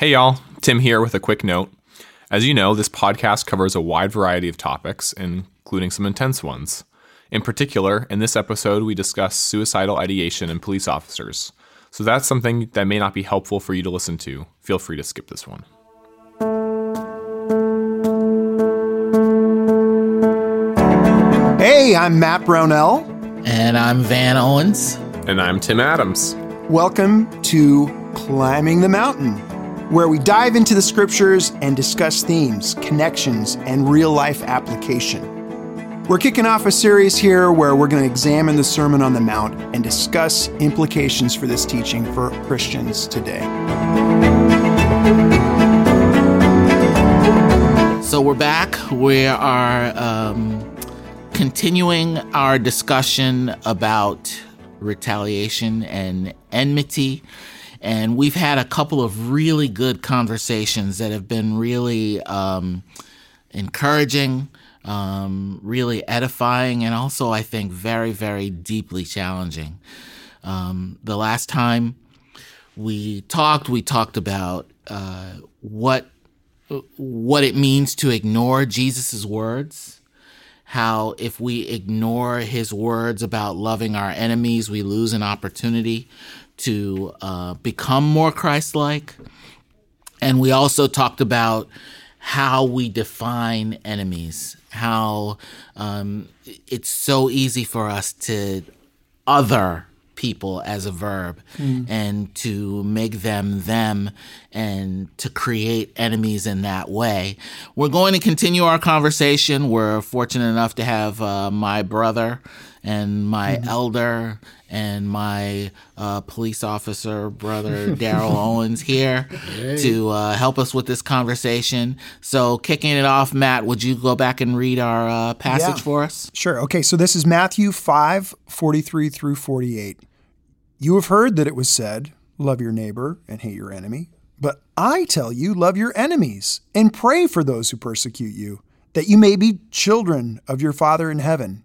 Hey, y'all. Tim here with a quick note. As you know, this podcast covers a wide variety of topics, including some intense ones. In particular, in this episode, we discuss suicidal ideation in police officers. So that's something that may not be helpful for you to listen to. Feel free to skip this one. Hey, I'm Matt Brownell. And I'm Van Owens. And I'm Tim Adams. Welcome to Climbing the Mountain, where we dive into the scriptures and discuss themes, connections, and real life application. We're kicking off a series here where we're going to examine the Sermon on the Mount and discuss implications for this teaching for Christians today. So we're back. We are um, continuing our discussion about retaliation and enmity. And we've had a couple of really good conversations that have been really um, encouraging, um, really edifying, and also, I think, very, very deeply challenging. Um, the last time we talked, we talked about uh, what what it means to ignore Jesus' words, how if we ignore his words about loving our enemies, we lose an opportunity to uh, become more Christ like. And we also talked about how we define enemies, how um, it's so easy for us to other people as a verb mm. and to make them them and to create enemies in that way. We're going to continue our conversation. We're fortunate enough to have uh, my brother and my mm-hmm. elder and my uh, police officer brother Darryl Owens here hey. to uh, help us with this conversation. So, kicking it off, Matt, would you go back and read our uh, passage yeah. for us? Sure. Okay, so this is Matthew 5 43 through 48. You have heard that it was said, Love your neighbor and hate your enemy. But I tell you, love your enemies and pray for those who persecute you, that you may be children of your Father in heaven.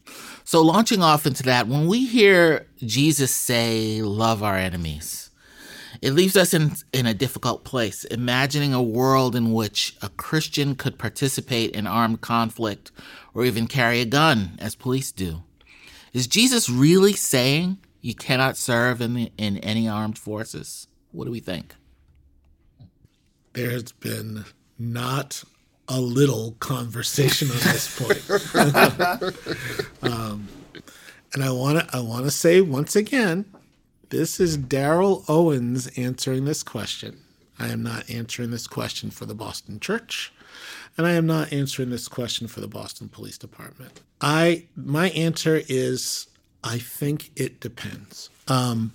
So, launching off into that, when we hear Jesus say, Love our enemies, it leaves us in, in a difficult place, imagining a world in which a Christian could participate in armed conflict or even carry a gun, as police do. Is Jesus really saying you cannot serve in, the, in any armed forces? What do we think? There's been not a little conversation on this point. um, and I want to I want to say once again, this is Darryl Owens answering this question. I am not answering this question for the Boston Church, and I am not answering this question for the Boston Police Department. I my answer is I think it depends. Um,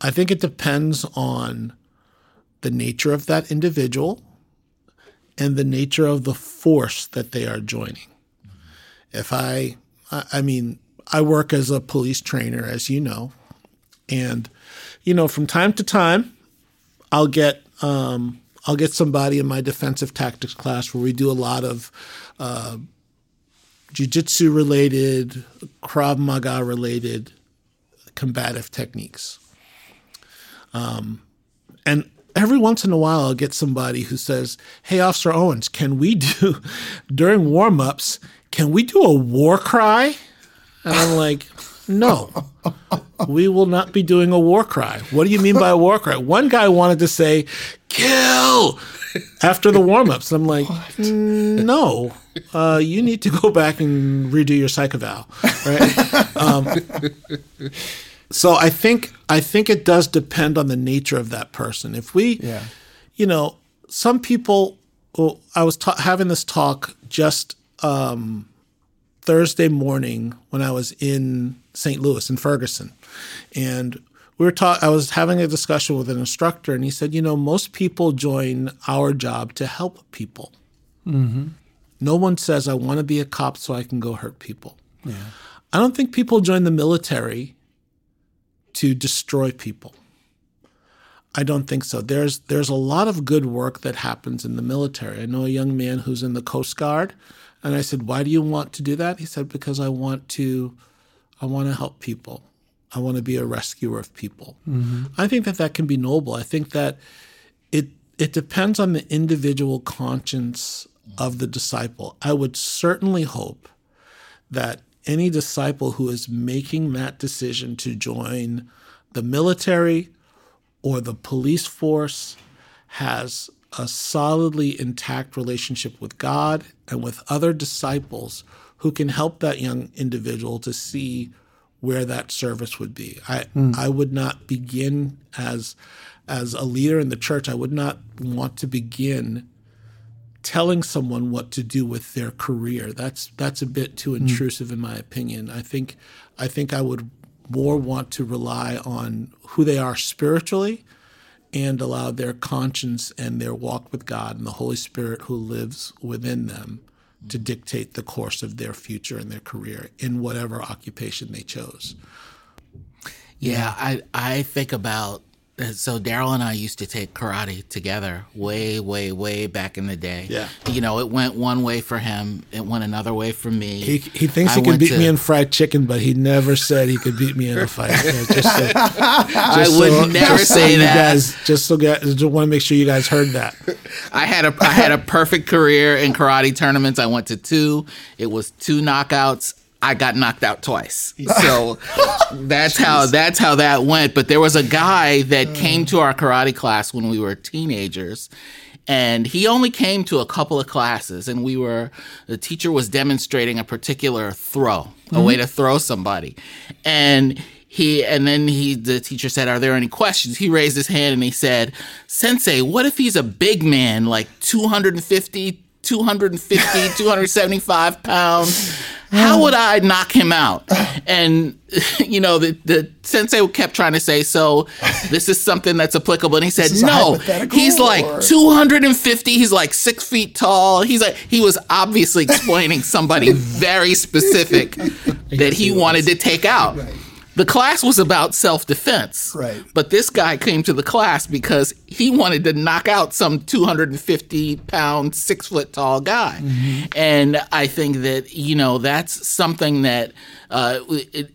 I think it depends on the nature of that individual and the nature of the force that they are joining. If I, I mean, I work as a police trainer, as you know, and you know, from time to time, I'll get um, I'll get somebody in my defensive tactics class where we do a lot of uh, jujitsu related, Krav Maga related combative techniques. Um, and every once in a while, I'll get somebody who says, Hey, Officer Owens, can we do, during warm ups, can we do a war cry? And I'm like, No, we will not be doing a war cry. What do you mean by a war cry? One guy wanted to say, Kill! After the warm ups. I'm like, No, uh, you need to go back and redo your psych eval. Right? Um, so I think I think it does depend on the nature of that person. If we, yeah. you know, some people. Well, I was ta- having this talk just um, Thursday morning when I was in St. Louis in Ferguson, and we were ta- I was having a discussion with an instructor, and he said, you know, most people join our job to help people. Mm-hmm. No one says, I want to be a cop so I can go hurt people. I don't think people join the military to destroy people. I don't think so. There's there's a lot of good work that happens in the military. I know a young man who's in the Coast Guard, and I said, "Why do you want to do that?" He said, "Because I want to, I want to help people. I want to be a rescuer of people." Mm-hmm. I think that that can be noble. I think that it it depends on the individual conscience of the disciple. I would certainly hope that any disciple who is making that decision to join the military or the police force has a solidly intact relationship with God and with other disciples who can help that young individual to see where that service would be. I hmm. I would not begin as as a leader in the church, I would not want to begin telling someone what to do with their career. That's that's a bit too hmm. intrusive in my opinion. I think I think I would more want to rely on who they are spiritually and allow their conscience and their walk with God and the Holy Spirit who lives within them to dictate the course of their future and their career in whatever occupation they chose. Yeah, I I think about so Darryl and I used to take karate together way, way, way back in the day. Yeah. You know, it went one way for him, it went another way for me. He, he thinks I he can beat to- me in fried chicken, but he never said he could beat me in a fight. Yeah, just so- I just would so- never just so say you that. Guys, just so guys, just want to make sure you guys heard that. I had a I had a perfect career in karate tournaments. I went to two. It was two knockouts. I got knocked out twice. So that's how that's how that went. But there was a guy that mm. came to our karate class when we were teenagers. And he only came to a couple of classes, and we were the teacher was demonstrating a particular throw, a way mm-hmm. to throw somebody. And he and then he the teacher said are there any questions he raised his hand and he said sensei what if he's a big man like 250 250 275 pounds how would i knock him out? And you know the, the sensei kept trying to say so this is something that's applicable. And he said no he's like or- 250 he's like six feet tall. He's like he was obviously explaining somebody very specific that he wanted to take out the class was about self-defense Right. but this guy came to the class because he wanted to knock out some 250 pound six foot tall guy and i think that you know that's something that uh, it,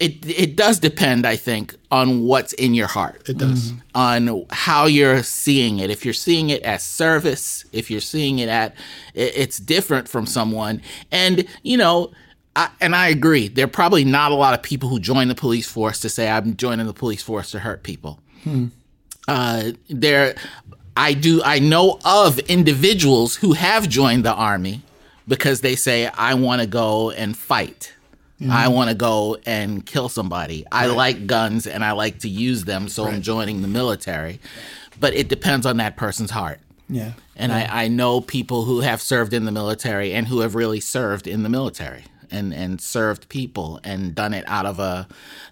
it it does depend i think on what's in your heart It does. on how you're seeing it. If you're seeing it as service, if you're seeing it at, it's different from someone. And, you know, I, and I agree, there are probably not a lot of people who join the police force to say, I'm joining the police force to hurt people. Uh, there, I do, I know of individuals who have joined the army because they say, I want to go and fight. I want to go and kill somebody. I like guns and I like to use them, so I'm joining the military. But it depends on that person's heart. Yeah. And I, I know people who have served in the military and who have really served in the military and, and served people and done it out of a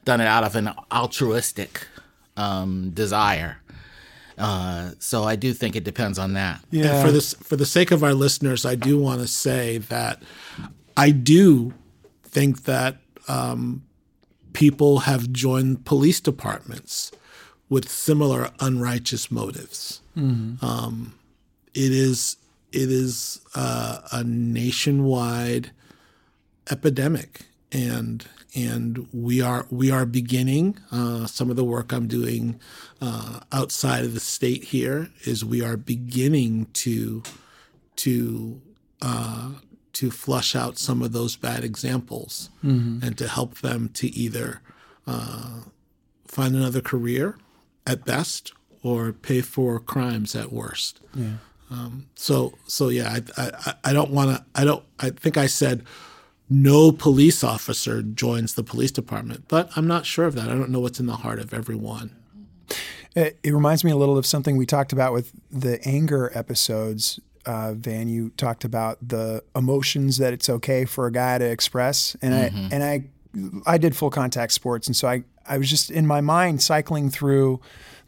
done it out of an altruistic um, desire. Uh, so I do think it depends on that. And Yeah. for this, for the sake of our listeners, I do want to say that I do think that um, people have joined police departments with similar unrighteous motives. Um, it is it is uh, a nationwide epidemic, and and we are we are beginning. Uh, some of the work I'm doing uh, outside of the state here is we are beginning to to uh, to flush out some of those bad examples and to help them to either uh, find another career at best or pay for crimes at worst. Um, so so yeah, I I, I don't want to. I don't. I think I said no police officer joins the police department, but I'm not sure of that. I don't know what's in the heart of everyone. It, it reminds me a little of something we talked about with the anger episodes. Uh, Van, you talked about the emotions that it's okay for a guy to express, and I and I I did full contact sports, and so I I was just in my mind cycling through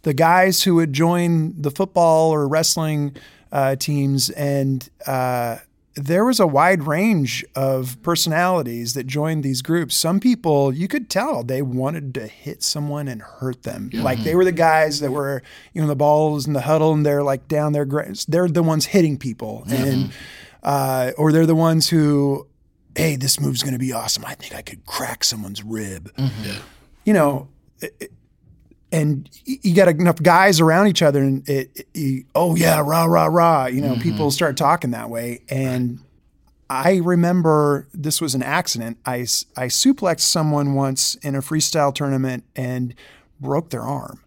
the guys who would join the football or wrestling uh, teams, and uh, there was a wide range of personalities that joined these groups. Some people, you could tell they wanted to hit someone and hurt them. Like they were the guys that were, you know, the balls in the huddle and they're like down there. They're the ones hitting people, and uh, or they're the ones who, hey, this move's going to be awesome. I think I could crack someone's rib. You know. it- and you got enough guys around each other, and it, it- you, oh yeah, rah rah rah. You know, people mm-hmm. start talking that way, and I remember this was an accident. I I suplexed someone once in a freestyle tournament and broke their arm.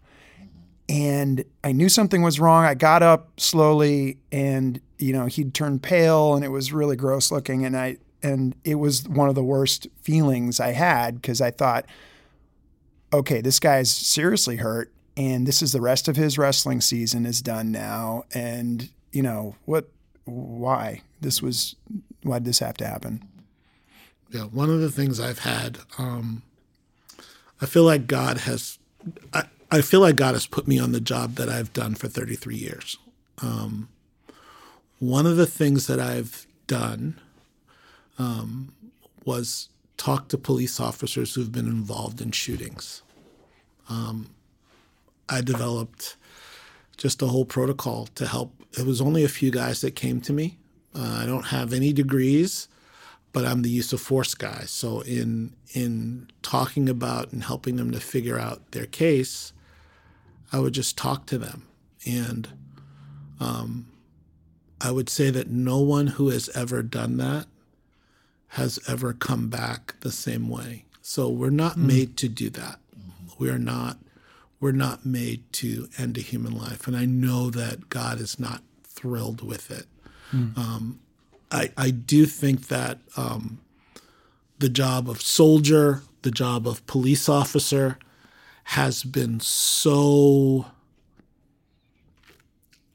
And I knew something was wrong. I got up slowly and, you know, he'd turned pale and it was really gross looking. And I, and it was one of the worst feelings I had because I thought, okay, this guy's seriously hurt and this is the rest of his wrestling season is done now. And, you know, what, why? This was, why did this have to happen? Yeah, one of the things I've had, um, I feel like God has, I, I feel like God has put me on the job that I've done for 33 years. Um, one of the things that I've done um, was talk to police officers who've been involved in shootings. Um, I developed just a whole protocol to help. It was only a few guys that came to me. Uh, I don't have any degrees but I'm the use of force guy. So in in talking about and helping them to figure out their case, I would just talk to them, and um, I would say that no one who has ever done that has ever come back the same way. So we're not made to do that. We are not. We're not made to end a human life, and I know that God is not thrilled with it. Um, I, I do think that um, the job of soldier, the job of police officer, has been so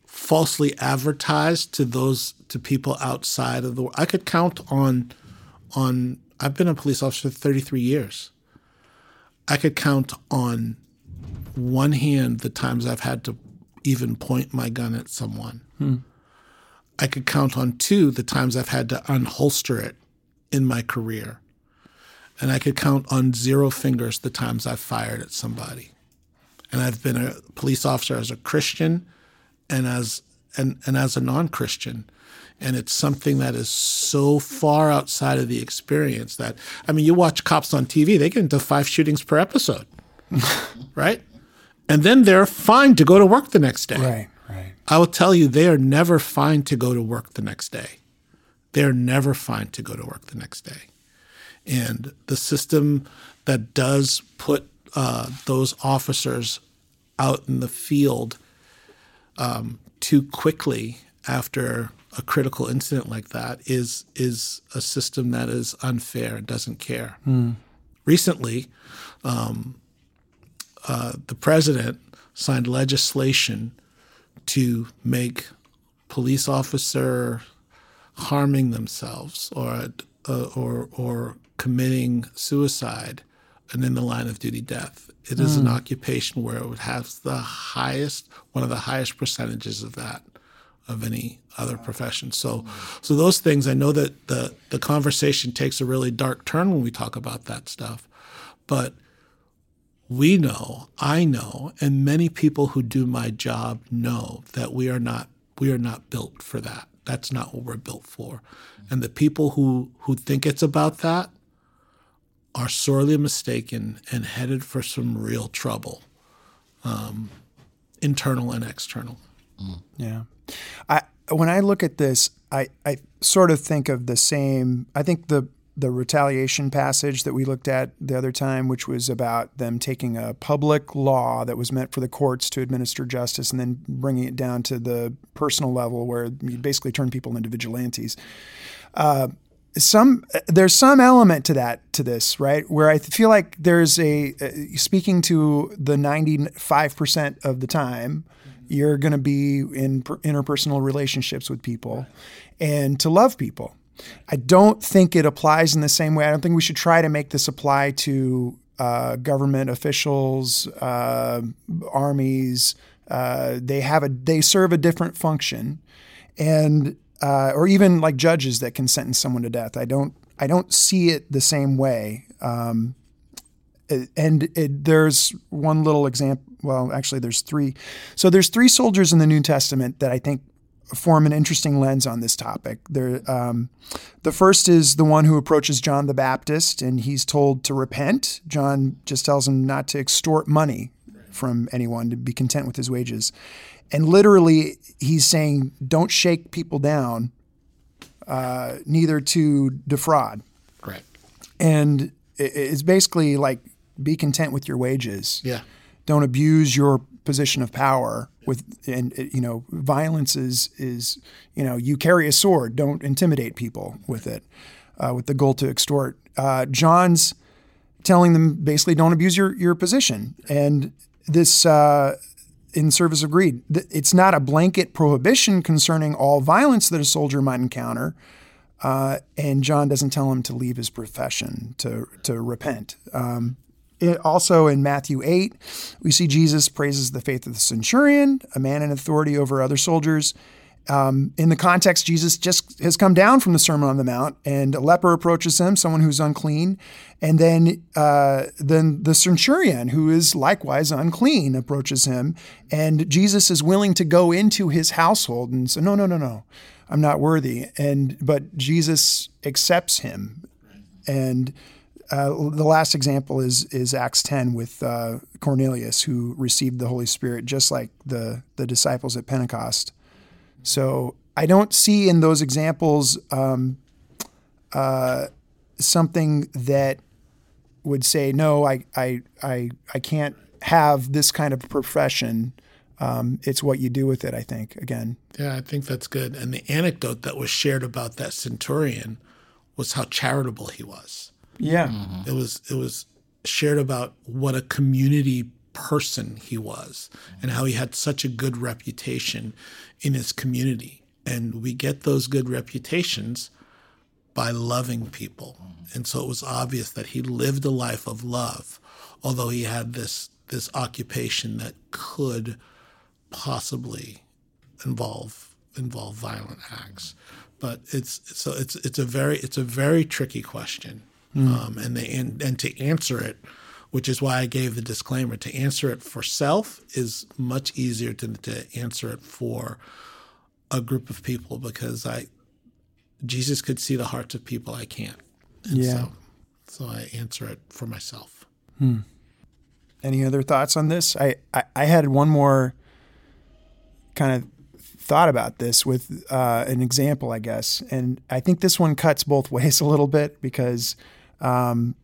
falsely advertised to those to people outside of the. I could count on on. I've been a police officer 33 years. I could count on one hand the times I've had to even point my gun at someone. Hmm. I could count on two the times I've had to unholster it in my career. And I could count on zero fingers the times I've fired at somebody. And I've been a police officer as a Christian and as and, and as a non-Christian. And it's something that is so far outside of the experience that I mean, you watch cops on TV, they get into five shootings per episode. right? And then they're fine to go to work the next day. Right, right. I will tell you, they are never fine to go to work the next day. They're never fine to go to work the next day. And the system that does put uh, those officers out in the field um, too quickly after a critical incident like that is is a system that is unfair and doesn't care. Recently, um, uh, the president signed legislation to make police officer harming themselves or uh, or or committing suicide and in the line of duty death. It is an occupation where it would have the highest one of the highest percentages of that of any other profession. So so those things I know that the the conversation takes a really dark turn when we talk about that stuff. But we know, I know, and many people who do my job know that we are not we are not built for that. That's not what we're built for. And the people who who think it's about that are sorely mistaken and headed for some real trouble, um, internal and external. Yeah. I when I look at this, I, I sort of think of the same I think the the retaliation passage that we looked at the other time, which was about them taking a public law that was meant for the courts to administer justice and then bringing it down to the personal level where you basically turn people into vigilantes. Uh, some there's some element to that to this right where i feel like there's a uh, speaking to the 95% of the time you're going to be in per- interpersonal relationships with people and to love people i don't think it applies in the same way i don't think we should try to make this apply to uh, government officials uh, armies uh, they have a they serve a different function and uh, or even like judges that can sentence someone to death. I don't I don't see it the same way. Um, and it, there's one little example. Well, actually, there's three. So there's three soldiers in the New Testament that I think form an interesting lens on this topic. There, um, the first is the one who approaches John the Baptist, and he's told to repent. John just tells him not to extort money from anyone, to be content with his wages. And literally, he's saying, don't shake people down, uh, neither to defraud. Right. And it's basically like be content with your wages. Yeah. Don't abuse your position of power with and you know violence is is you know you carry a sword. Don't intimidate people with it uh, with the goal to extort. Uh, john's telling them basically don't abuse your your position. And this uh, in service of greed it's not a blanket prohibition concerning all violence that a soldier might encounter uh, and John doesn't tell him to leave his profession, to, to repent. Um, it, also in Matthew 8, we see Jesus praises the faith of the centurion, a man in authority over other soldiers. Um, in the context, Jesus just has come down from the Sermon on the Mount, and a leper approaches him, someone who's unclean, and then uh, then the centurion, who is likewise unclean, approaches him, and Jesus is willing to go into his household and say, "No, no, no, no, I'm not worthy," and but Jesus accepts him, and uh, the last example is is Acts 10 with uh, Cornelius, who received the Holy Spirit just like the the disciples at Pentecost. So I don't see in those examples um, uh, something that would say no, I I I I can't have this kind of profession. Um, it's what you do with it. I think again. Yeah, I think that's good. And the anecdote that was shared about that centurion was how charitable he was yeah. Mm-hmm. It was it was shared about what a community person he was and how he had such a good reputation in his community. And we get those good reputations by loving people. And so it was obvious that he lived a life of love, although he had this this occupation that could possibly involve involve violent acts. But it's so it's it's a very it's a very tricky question. Mm. Um, and, they, and, and to answer it, which is why I gave the disclaimer, to answer it for self is much easier than to answer it for a group of people because I Jesus could see the hearts of people I can't. And yeah. So, so I answer it for myself. Hmm. Any other thoughts on this? I, I, I, had one more kind of thought about this with uh, an example, I guess. And I think this one cuts both ways a little bit because um,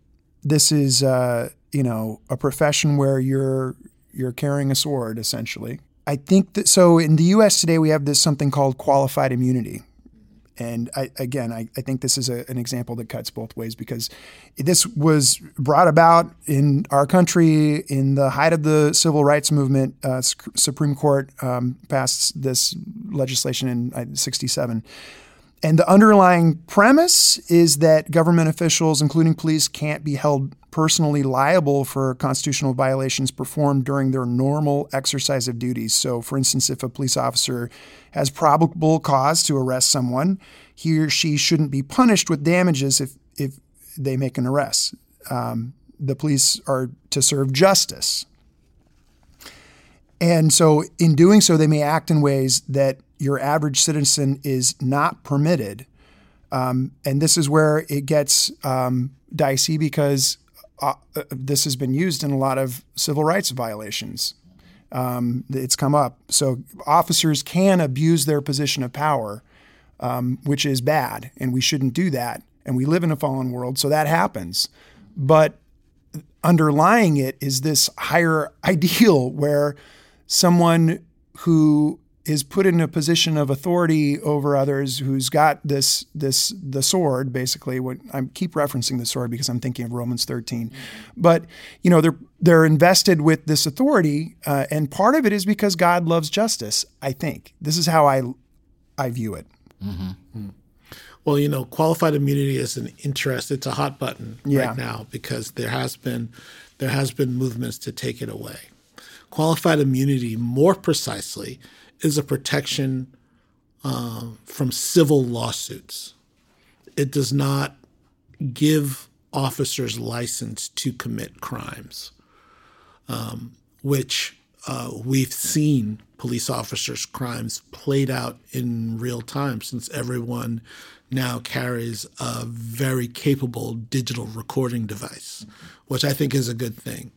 this is uh, you know a profession where you're you're carrying a sword essentially. I think that so in the U.S. today we have this something called qualified immunity, and I, again, I, I, think this is a, an example that cuts both ways because this was brought about in our country in the height of the civil rights movement. Uh, Supreme Court um, passed this legislation in '67. And the underlying premise is that government officials, including police, can't be held personally liable for constitutional violations performed during their normal exercise of duties. So, for instance, if a police officer has probable cause to arrest someone, he or she shouldn't be punished with damages if, if they make an arrest. Um, the police are to serve justice. And so, in doing so, they may act in ways that your average citizen is not permitted. Um, and this is where it gets um, dicey because uh, uh, this has been used in a lot of civil rights violations. Um, it's come up. So officers can abuse their position of power, um, which is bad, and we shouldn't do that. And we live in a fallen world, so that happens. But underlying it is this higher ideal where someone who is put in a position of authority over others who's got this this the sword basically. What I keep referencing the sword because I'm thinking of Romans 13 but you know they're they're invested with this authority uh, and part of it is because God loves justice I think. This is how I I view it. Mm-hmm. well you know qualified immunity is an interest it's a hot button yeah. right now because there has been there has been movements to take it away. Qualified immunity more precisely is a protection uh, from civil lawsuits. It does not give officers license to commit crimes, um, which uh, we've seen police officers' crimes played out in real time since everyone now carries a very capable digital recording device, which I think is a good thing.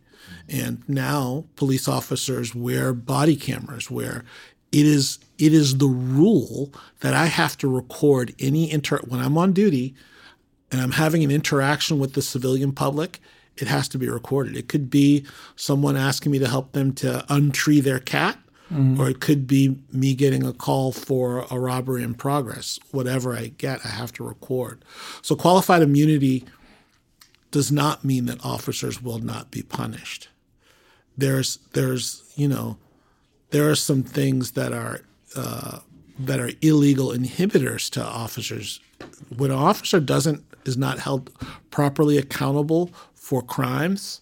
And now police officers wear body cameras where it is it is the rule that I have to record any inter when I'm on duty and I'm having an interaction with the civilian public, it has to be recorded. It could be someone asking me to help them to untree their cat, mm-hmm. or it could be me getting a call for a robbery in progress. Whatever I get, I have to record. So qualified immunity does not mean that officers will not be punished. There's there's you know there are some things that are uh, that are illegal inhibitors to officers. When an officer doesn't is not held properly accountable for crimes,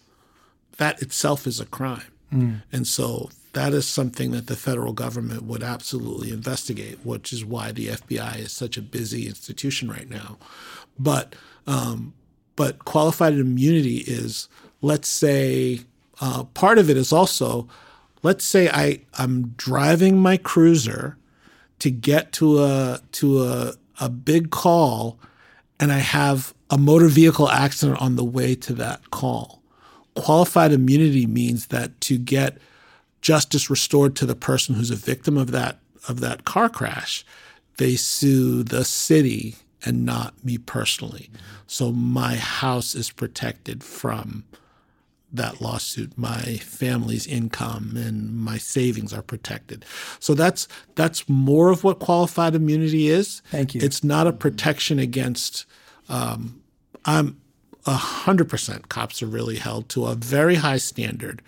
that itself is a crime. Mm. And so that is something that the federal government would absolutely investigate, which is why the FBI is such a busy institution right now. But um, but qualified immunity is, let's say, uh, part of it is also, let's say I I'm driving my cruiser to get to a to a a big call and I have a motor vehicle accident on the way to that call. Qualified immunity means that to get justice restored to the person who's a victim of that of that car crash, they sue the city and not me personally. So my house is protected from that lawsuit. My family's income and my savings are protected. So that's that's more of what qualified immunity is. Thank you. It's not a protection against. Um, I'm hundred percent. Cops are really held to a very high standard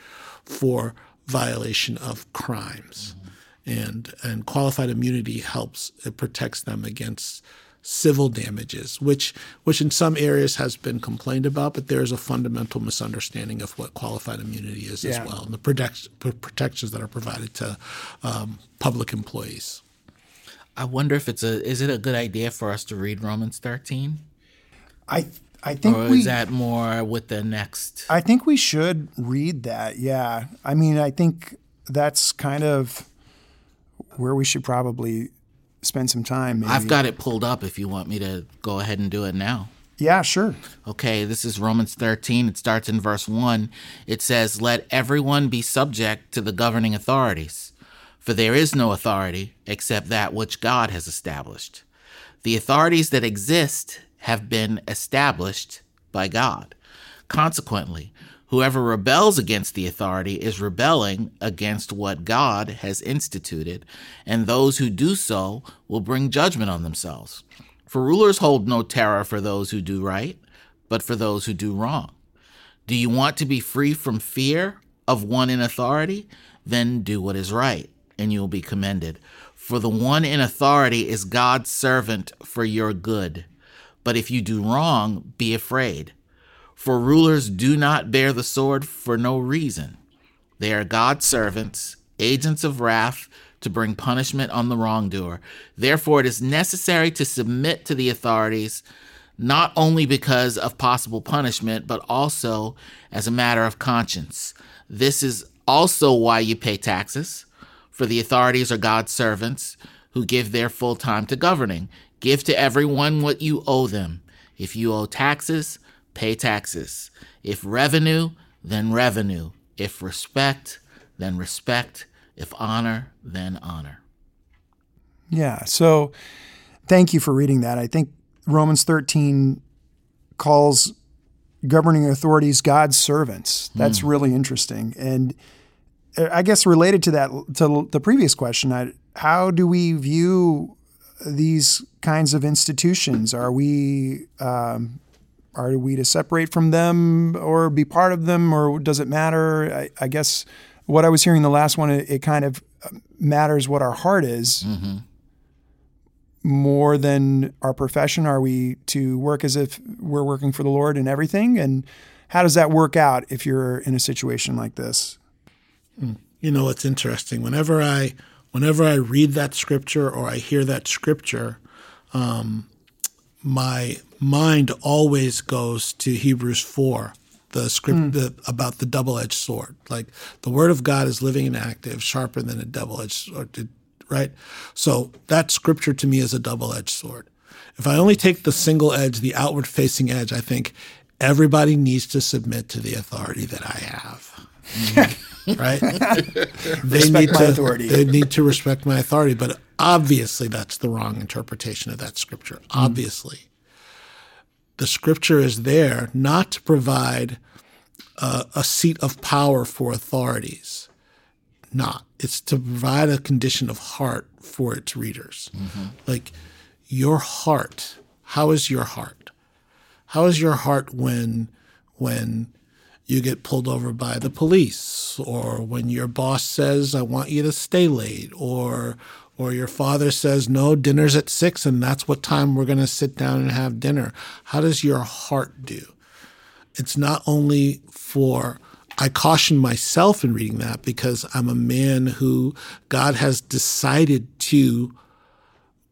for violation of crimes, mm-hmm. and and qualified immunity helps. It protects them against civil damages, which which in some areas has been complained about, but there is a fundamental misunderstanding of what qualified immunity is yeah. as well, and the protect, protections that are provided to um, public employees. I wonder if it's a is it a good idea for us to read Romans thirteen? I I think or we, that more with the next? I think we should read that. Yeah, I mean, I think that's kind of where we should probably spend some time. Maybe. I've got it pulled up if you want me to go ahead and do it now. Yeah, sure. Okay, this is Romans 13. It starts in verse 1. It says, Let everyone be subject to the governing authorities, for there is no authority except that which God has established. The authorities that exist have been established by God. Consequently, Whoever rebels against the authority is rebelling against what God has instituted, and those who do so will bring judgment on themselves. For rulers hold no terror for those who do right, but for those who do wrong. Do you want to be free from fear of one in authority? Then do what is right, and you will be commended. For the one in authority is God's servant for your good. But if you do wrong, be afraid for rulers do not bear the sword for no reason. They are God's servants, agents of wrath to bring punishment on the wrongdoer. Therefore, it is necessary to submit to the authorities, not only because of possible punishment, but also as a matter of conscience. This is also why you pay taxes, for the authorities are God's servants who give their full time to governing. Give to everyone what you owe them. If you owe taxes, pay taxes. If revenue, then revenue. If respect, then respect. If honor, then honor. Yeah. So thank you for reading that. I think Romans 13 calls governing authorities God's servants. That's mm. really interesting. And uh, I guess related to that, to the previous question, I, how do we view these kinds of institutions? Are we um, are we to separate from them or be part of them or does it matter? I, I guess what I was hearing the last one, it, it kind of matters what our heart is mm-hmm. more than our profession. Are we to work as if we're working for the Lord and everything? And how does that work out if you're in a situation like this? Hmm. You know, it's interesting. Whenever I whenever I read that scripture or I hear that scripture, um, my mind always goes to Hebrews 4, the script hmm. the, about the double edged sword. Like the word of God is living and active, sharper than a double edged sword, right? So that scripture to me is a double edged sword. If I only take the single edge, the outward facing edge, I think everybody needs to submit to the authority that I have. Mm-hmm. right? they Respect need my to authority. they need to respect my authority, but obviously that's the wrong interpretation of that scripture. Mm-hmm. Obviously. The scripture is there not to provide a, a seat of power for authorities. Not. It's to provide a condition of heart for its readers. Mm-hmm. Like your heart, how is your heart? How is your heart when when you get pulled over by the police or when your boss says I want you to stay late or or your father says no dinner's at 6 and that's what time we're going to sit down and have dinner. How does your heart do? It's not only for I caution myself in reading that because I'm a man who God has decided to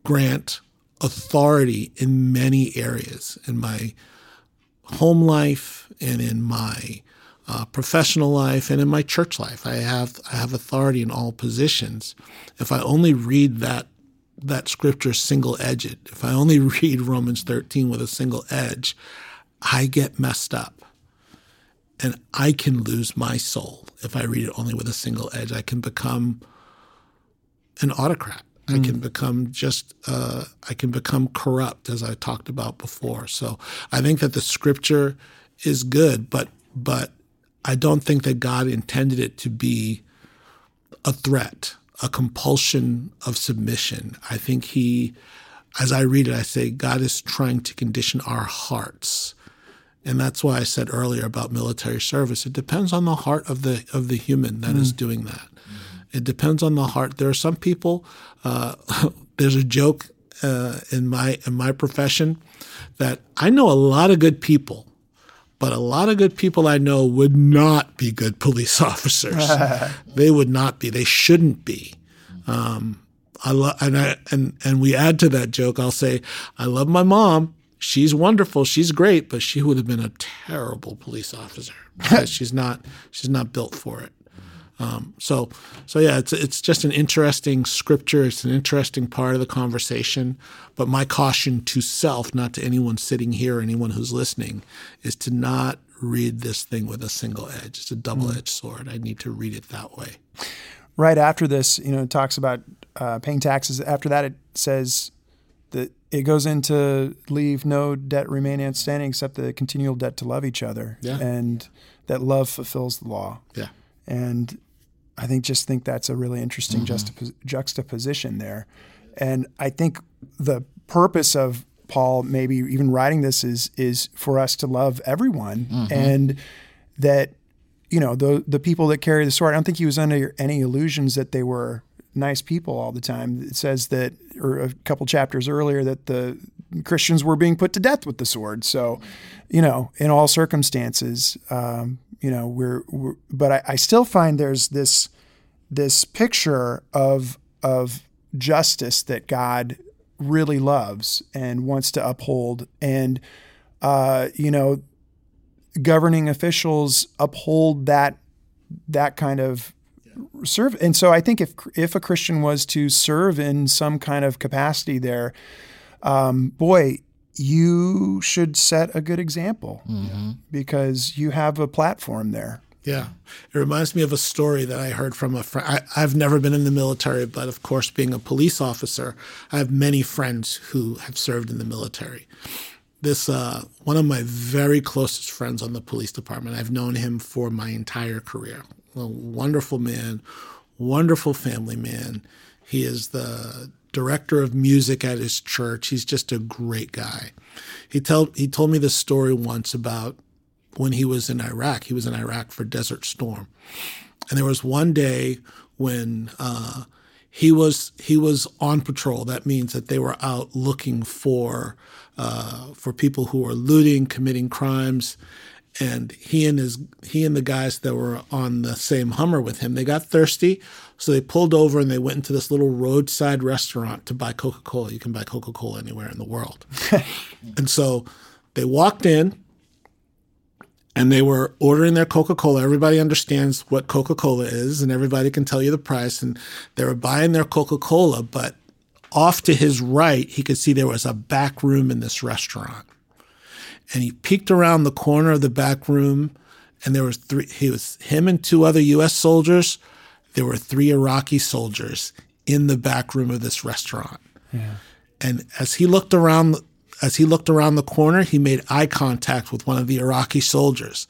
grant authority in many areas in my home life and in my uh, professional life and in my church life. I have I have authority in all positions. If I only read that that scripture single edged, if I only read Romans 13 with a single edge, I get messed up. And I can lose my soul if I read it only with a single edge. I can become an autocrat. I can become just uh, I can become corrupt, as I talked about before. So I think that the scripture is good, but but I don't think that God intended it to be a threat, a compulsion of submission. I think He, as I read it, I say God is trying to condition our hearts. And that's why I said earlier about military service. It depends on the heart of the of the human that is doing that. It depends on the heart. There are some people. Uh, there's a joke uh, in my in my profession that I know a lot of good people, but a lot of good people I know would not be good police officers. they would not be. They shouldn't be. Um, I love and I and and we add to that joke. I'll say I love my mom. She's wonderful. She's great, but she would have been a terrible police officer because she's not she's not built for it. Um, so, so yeah, it's it's just an interesting scripture. It's an interesting part of the conversation. But my caution to self, not to anyone sitting here, or anyone who's listening, is to not read this thing with a single edge. It's a double-edged sword. I need to read it that way. right after this, you know, it talks about uh, paying taxes. After that, it says that it goes into leave no debt remain outstanding except the continual debt to love each other, Yeah. and that love fulfills the law. Yeah. And I think just think that's a really interesting mm-hmm. juxtapos- juxtaposition there. And I think the purpose of Paul maybe even writing this is is for us to love everyone mm-hmm. and that you know the the people that carry the sword. I don't think he was under any illusions that they were nice people all the time. It says that, or a couple chapters earlier, that the Christians were being put to death with the sword. So, you know, in all circumstances, um, you know, we're, we're but I, I still find there's this this picture of of justice that God really loves and wants to uphold, and uh, you know, governing officials uphold that that kind of serve. And so I think if if a Christian was to serve in some kind of capacity there, um, boy, you should set a good example because you have a platform there. Yeah. It reminds me of a story that I heard from a friend. I've never been in the military, but of course, being a police officer, I have many friends who have served in the military. This, uh, one of my very closest friends on the police department, I've known him for my entire career. A wonderful man, wonderful family man. He is the director of music at his church. He's just a great guy. He, tell, he told me this story once about when he was in Iraq. He was in Iraq for Desert Storm, and there was one day when uh, he was he was on patrol. That means that they were out looking for uh, for people who were looting, committing crimes, and he and his he and the guys that were on the same Hummer with him, they got thirsty, so they pulled over and they went into this little roadside restaurant to buy Coca Cola. You can buy Coca Cola anywhere in the world, and so they walked in and they were ordering their Coca Cola. Everybody understands what Coca Cola is, and everybody can tell you the price. And they were buying their Coca Cola, but off to his right, he could see there was a back room in this restaurant. And he peeked around the corner of the back room, and there was three. He was him and two other U.S. soldiers. There were three Iraqi soldiers in the back room of this restaurant. Yeah. And as he looked around as he looked around the corner, he made eye contact with one of the Iraqi soldiers.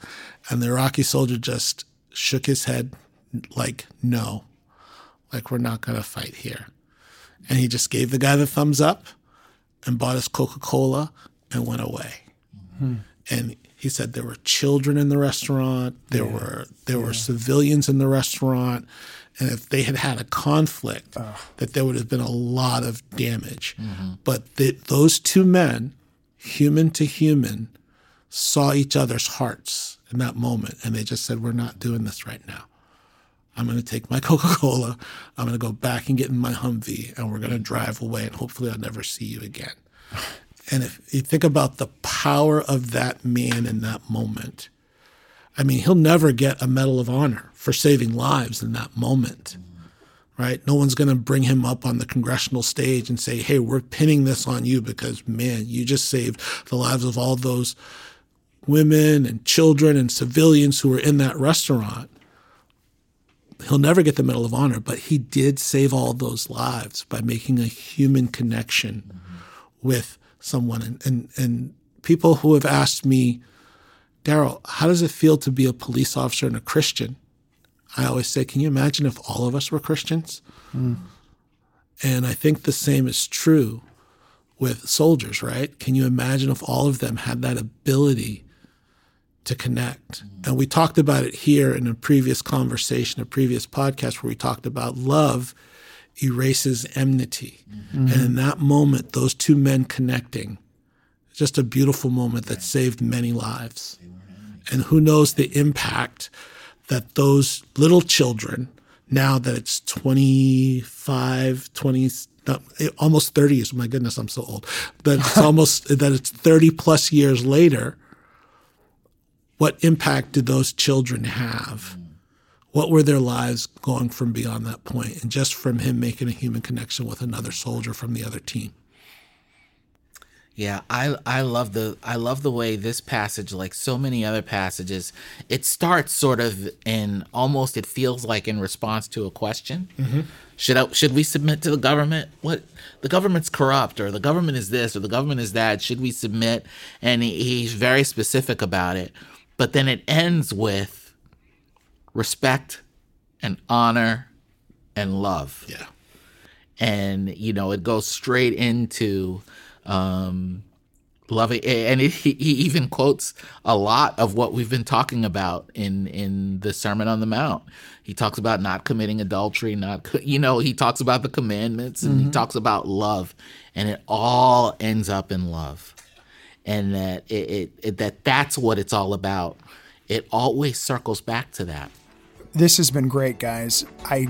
And the Iraqi soldier just shook his head like, no, like, we're not going to fight here. And he just gave the guy the thumbs up and bought his Coca Cola and went away. Mm-hmm. And he said there were children in the restaurant, there yeah. were there yeah. were civilians in the restaurant, and if they had had a conflict, that there would have been a lot of damage. Mm-hmm. But the, those two men, human to human, saw each other's hearts in that moment, and they just said, "We're not doing this right now. I'm going to take my Coca Cola. I'm going to go back and get in my Humvee, and we're going to drive away, and hopefully, I'll never see you again." and if you think about the power of that man in that moment I mean, he'll never get a Medal of Honor for saving lives in that moment, right? No one's going to bring him up on the congressional stage and say, hey, we're pinning this on you because, man, you just saved the lives of all those women and children and civilians who were in that restaurant. He'll never get the Medal of Honor, but he did save all those lives by making a human connection with someone. And, and, and people who have asked me, Darryl, how does it feel to be a police officer and a Christian? I always say, can you imagine if all of us were Christians? Mm. And I think the same is true with soldiers, right? Can you imagine if all of them had that ability to connect? Mm. And we talked about it here in a previous conversation, a previous podcast where we talked about love erases enmity. Mm-hmm. And in that moment, those two men connecting, just a beautiful moment that saved many lives. And who knows the impact that those little children, now that it's 25, 20, almost 30 years, my goodness, I'm so old, that it's almost, that it's 30 plus years later, what impact did those children have? What were their lives going from beyond that? And just from him making a human connection with another soldier from the other team. Yeah, I I love the I love the way this passage, like so many other passages, it starts sort of in almost it feels like in response to a question. Mm-hmm. Should I, should we submit to the government? What the government's corrupt, or the government is this, or the government is that? Should we submit? And he, he's very specific about it. But then it ends with respect and honor and love. Yeah, and you know it goes straight into um, loving and it, he, he even quotes a lot of what we've been talking about in in the sermon on the mount. He talks about not committing adultery not you know he talks about the commandments and mm-hmm. he talks about love. And it all ends up in love. And that it, it, it that that's what it's all about it always circles back to that. This has been great guys. I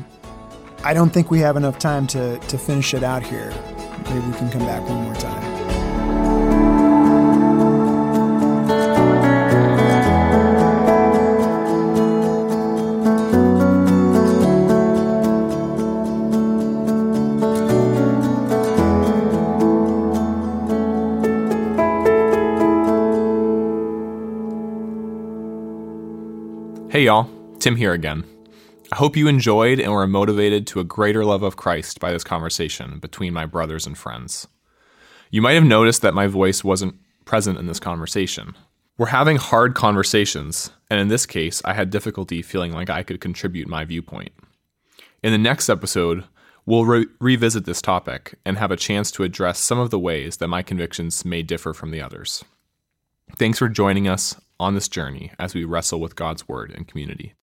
i don't think we have enough time to to finish it out here. Maybe we can come back one more time y'all, Tim here again. I hope you enjoyed and were motivated to a greater love of Christ by this conversation between my brothers and friends. You might have noticed that my voice wasn't present in this conversation. We're having hard conversations, and in this case, I had difficulty feeling like I could contribute my viewpoint. In the next episode, we'll re- revisit this topic and have a chance to address some of the ways that my convictions may differ from the others. Thanks for joining us on this journey as we wrestle with God's Word and community.